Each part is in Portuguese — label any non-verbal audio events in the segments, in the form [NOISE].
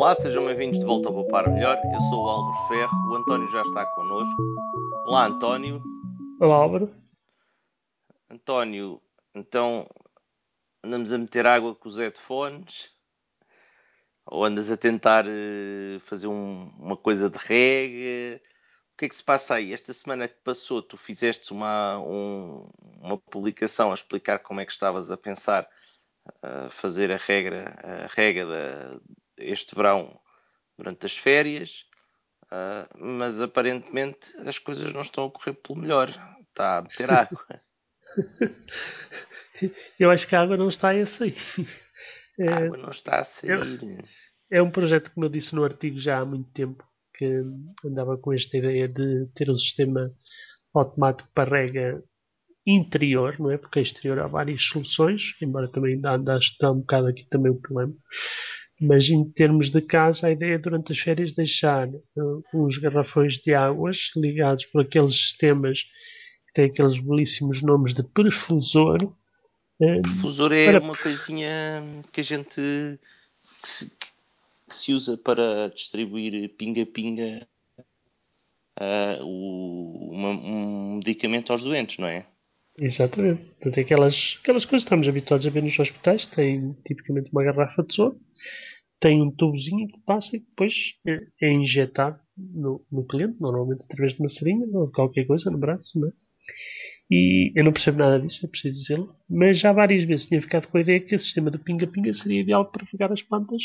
Olá, sejam bem-vindos de volta ao Poupar Melhor. Eu sou o Álvaro Ferro, o António já está connosco. Olá, António. Olá, Álvaro. António, então andamos a meter água com os headphones? Ou andas a tentar uh, fazer um, uma coisa de reggae? O que é que se passa aí? Esta semana que passou, tu fizeste uma, um, uma publicação a explicar como é que estavas a pensar a fazer a regra, a regra da, este verão durante as férias, uh, mas aparentemente as coisas não estão a correr pelo melhor. Está a meter [LAUGHS] água. Eu acho que a água não está a sair. A água não está a sair. É, é um projeto, como eu disse no artigo já há muito tempo, que andava com esta ideia de ter um sistema automático para rega interior, não é? Porque exterior há várias soluções, embora também anda a estudar um bocado aqui também o problema. Mas em termos de casa, a ideia é durante as férias deixar uh, uns garrafões de águas ligados por aqueles sistemas que têm aqueles belíssimos nomes de perfusor. Uh, perfusor é para... uma coisinha que a gente que se, que se usa para distribuir pinga-pinga uh, um medicamento aos doentes, não é? Exatamente. Portanto, é aquelas, aquelas coisas que estamos habituados a ver nos hospitais, tem tipicamente uma garrafa de soro, tem um tubozinho que passa e depois é, é injetado no, no, cliente, normalmente através de uma seringa ou de qualquer coisa no braço, não é? E eu não percebo nada disso, é preciso dizê-lo, mas já várias vezes tinha ficado com a ideia que o sistema do pinga-pinga seria ideal para regar as plantas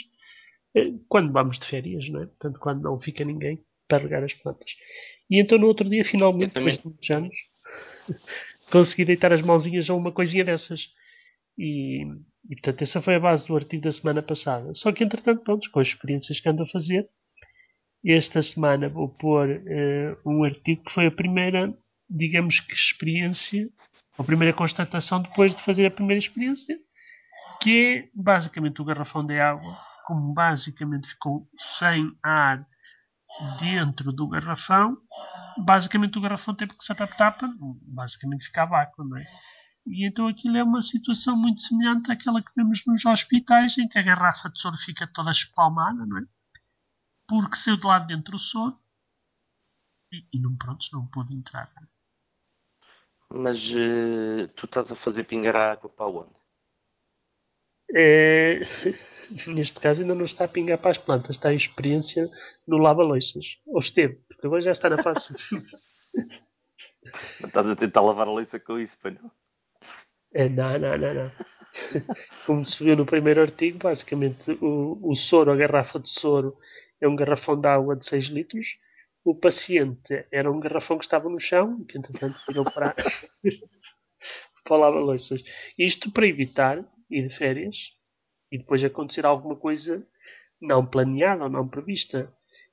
eh, quando vamos de férias, não é? Portanto, quando não fica ninguém para regar as plantas. E então no outro dia, finalmente, depois de muitos anos, [LAUGHS] consegui deitar as mãozinhas a uma coisinha dessas. E, e, portanto, essa foi a base do artigo da semana passada. Só que, entretanto, pronto, com as experiências que ando a fazer, esta semana vou pôr uh, um artigo que foi a primeira, digamos que, experiência, a primeira constatação depois de fazer a primeira experiência, que é basicamente o garrafão de água, como basicamente ficou sem ar dentro do garrafão, basicamente o garrafão teve que se adaptar para basicamente ficar vácuo, não é? E então aquilo é uma situação muito semelhante àquela que vemos nos hospitais, em que a garrafa de soro fica toda espalmada, não é? Porque saiu de lado dentro o soro e, e não, pronto, não pôde entrar. Mas uh, tu estás a fazer pingar a água para onde? É... [LAUGHS] Neste caso ainda não está a pingar para as plantas, está em experiência no lava-loiças. Ou esteve, porque agora já está na fase. [LAUGHS] não estás a tentar lavar a louça com isso, pai não? É, não, não, não, não. [LAUGHS] Como se viu no primeiro artigo, basicamente o, o soro, a garrafa de soro, é um garrafão de água de 6 litros. O paciente era um garrafão que estava no chão, que entretanto virou [LAUGHS] para, para lava-loiças. Isto para evitar ir de férias e depois acontecer alguma coisa não planeada ou não prevista.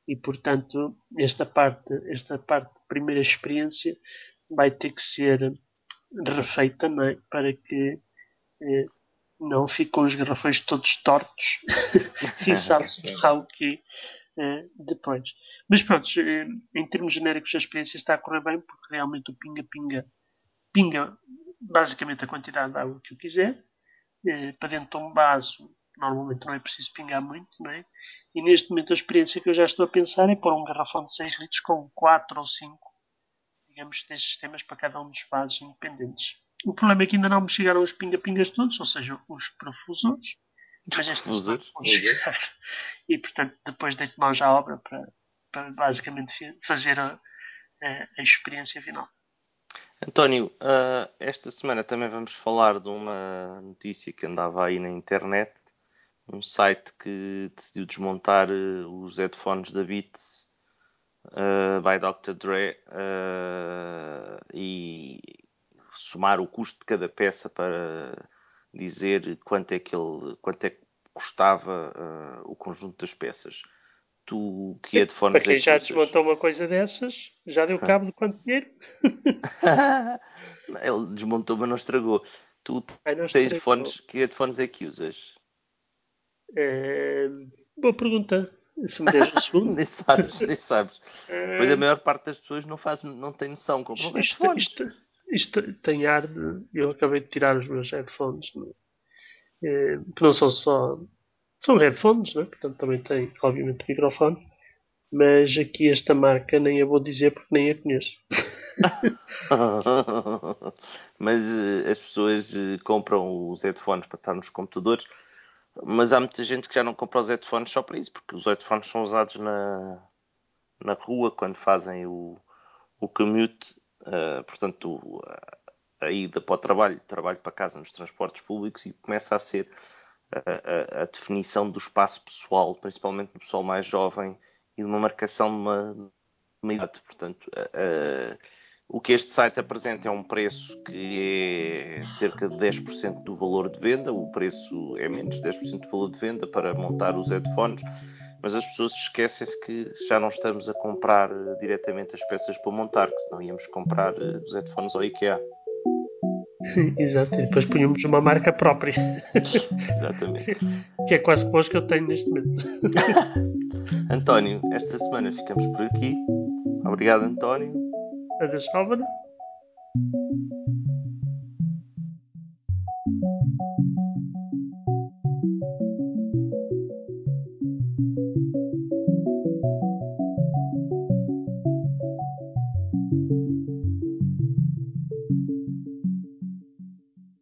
E portanto, esta parte, esta parte de primeira experiência vai ter que ser refeita é? para que eh, não fiquem os garrafões todos tortos [LAUGHS] e sabe-se [LAUGHS] lá o que eh, depois. Mas pronto, eh, em termos genéricos a experiência está a correr bem porque realmente o pinga-pinga pinga basicamente a quantidade de água que eu quiser eh, para dentro de um vaso normalmente não é preciso pingar muito, não é? E neste momento a experiência que eu já estou a pensar é pôr um garrafão de 6 litros com 4 ou 5, digamos, destes sistemas para cada um dos vasos independentes. O problema é que ainda não me chegaram os pinga-pingas todos, ou seja, os profusores. Mas profusores? [LAUGHS] E portanto, depois deito mãos à obra para, para basicamente fazer a, a, a experiência final. António, uh, esta semana também vamos falar de uma notícia que andava aí na internet, um site que decidiu desmontar uh, os headphones da Beats uh, by Dr. Dre e somar o custo de cada peça para dizer quanto é que ele, quanto é que custava o conjunto das peças. Tu que headphones Para quem é já desmontou uma coisa dessas, já deu cabo de quanto dinheiro? [LAUGHS] Ele desmontou, mas não estragou. Tu Ai, não tens headphones, que headphones é que usas? É... Boa pergunta. Me um [LAUGHS] segundo. nem sabes, nem sabes. É... Pois a maior parte das pessoas não, faz, não tem noção. Compram isto. Isto, isto, isto, tem ar de. Eu acabei de tirar os meus headphones, é? que não são só São headphones, né? portanto também tem, obviamente, microfone. Mas aqui esta marca nem a vou dizer porque nem a conheço. [LAUGHS] mas uh, as pessoas uh, compram os headphones para estar nos computadores, mas há muita gente que já não compra os headphones só para isso, porque os headphones são usados na, na rua quando fazem o, o commute, uh, portanto, a, a ida para o trabalho, trabalho para casa nos transportes públicos e começa a ser a, a, a definição do espaço pessoal, principalmente do pessoal mais jovem e de uma marcação de uma, uma idade. Portanto, uh, o que este site apresenta é um preço que é cerca de 10% do valor de venda, o preço é menos de 10% do valor de venda para montar os headphones, mas as pessoas esquecem-se que já não estamos a comprar uh, diretamente as peças para montar, que senão íamos comprar uh, os headphones ao IKEA. Exato, e depois punhamos uma marca própria. [LAUGHS] Exatamente. que é quase como os que eu tenho neste momento. [LAUGHS] António, esta semana ficamos por aqui. Obrigado, António. discovered